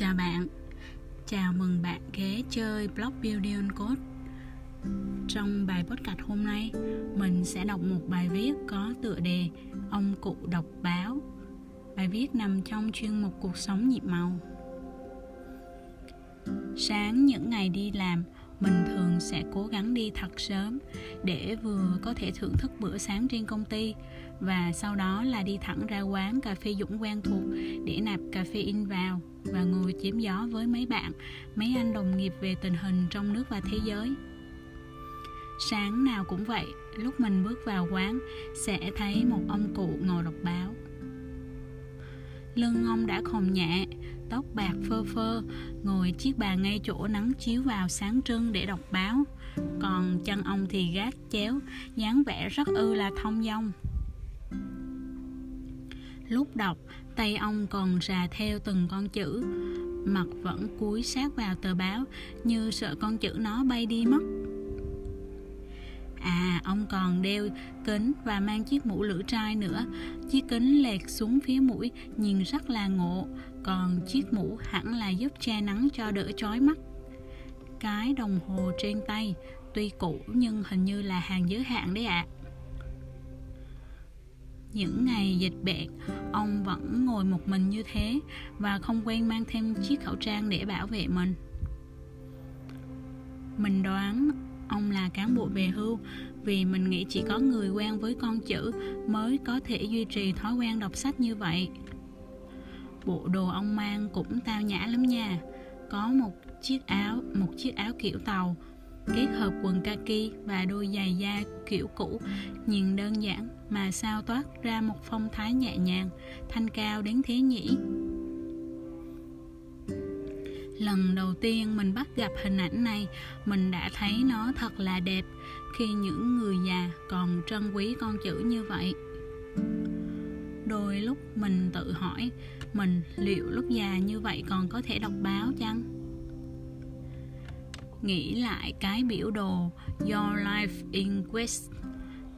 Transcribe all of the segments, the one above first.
Chào bạn, chào mừng bạn ghé chơi blog Building Code. Trong bài podcast hôm nay, mình sẽ đọc một bài viết có tựa đề Ông cụ đọc báo. Bài viết nằm trong chuyên mục cuộc sống nhịp màu. Sáng những ngày đi làm, mình thường sẽ cố gắng đi thật sớm để vừa có thể thưởng thức bữa sáng trên công ty và sau đó là đi thẳng ra quán cà phê Dũng quen thuộc để nạp cà phê in vào và ngồi chém gió với mấy bạn, mấy anh đồng nghiệp về tình hình trong nước và thế giới. Sáng nào cũng vậy, lúc mình bước vào quán sẽ thấy một ông cụ ngồi đọc báo. Lưng ông đã khom nhẹ, tóc bạc phơ phơ, ngồi chiếc bàn ngay chỗ nắng chiếu vào sáng trưng để đọc báo. Còn chân ông thì gác chéo, dáng vẻ rất ư là thông dong. Lúc đọc, tay ông còn rà theo từng con chữ, mặt vẫn cúi sát vào tờ báo như sợ con chữ nó bay đi mất. À, ông còn đeo kính và mang chiếc mũ lưỡi trai nữa. Chiếc kính lệch xuống phía mũi, nhìn rất là ngộ. Còn chiếc mũ hẳn là giúp che nắng cho đỡ chói mắt. Cái đồng hồ trên tay, tuy cũ nhưng hình như là hàng giới hạn đấy ạ. À. Những ngày dịch bệnh, ông vẫn ngồi một mình như thế và không quên mang thêm chiếc khẩu trang để bảo vệ mình. Mình đoán ông là cán bộ về hưu vì mình nghĩ chỉ có người quen với con chữ mới có thể duy trì thói quen đọc sách như vậy. Bộ đồ ông mang cũng tao nhã lắm nha. Có một chiếc áo, một chiếc áo kiểu tàu, kết hợp quần kaki và đôi giày da kiểu cũ, nhìn đơn giản mà sao toát ra một phong thái nhẹ nhàng, thanh cao đến thế nhỉ. Lần đầu tiên mình bắt gặp hình ảnh này, mình đã thấy nó thật là đẹp khi những người già còn trân quý con chữ như vậy. Đôi lúc mình tự hỏi, mình liệu lúc già như vậy còn có thể đọc báo chăng? Nghĩ lại cái biểu đồ Your Life in Quest.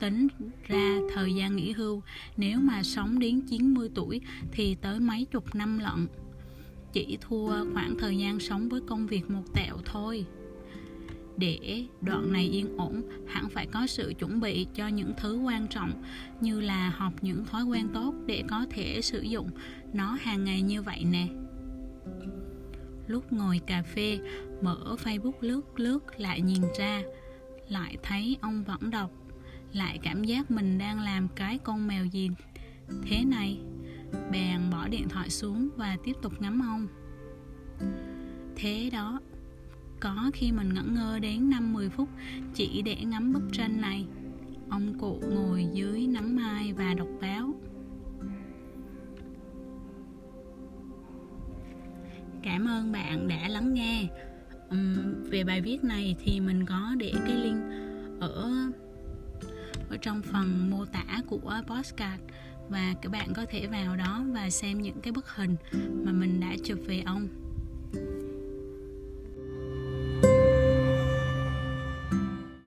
Tính ra thời gian nghỉ hưu nếu mà sống đến 90 tuổi thì tới mấy chục năm lận. Chỉ thua khoảng thời gian sống với công việc một tẹo thôi để đoạn này yên ổn, hẳn phải có sự chuẩn bị cho những thứ quan trọng, như là học những thói quen tốt để có thể sử dụng nó hàng ngày như vậy nè. Lúc ngồi cà phê, mở facebook lướt lướt lại nhìn ra, lại thấy ông vẫn đọc, lại cảm giác mình đang làm cái con mèo gì. Thế này, bèn bỏ điện thoại xuống và tiếp tục ngắm ông. Thế đó có khi mình ngẩn ngơ đến 5-10 phút chỉ để ngắm bức tranh này. Ông cụ ngồi dưới nắng mai và đọc báo. Cảm ơn bạn đã lắng nghe. Uhm, về bài viết này thì mình có để cái link ở ở trong phần mô tả của postcard và các bạn có thể vào đó và xem những cái bức hình mà mình đã chụp về ông.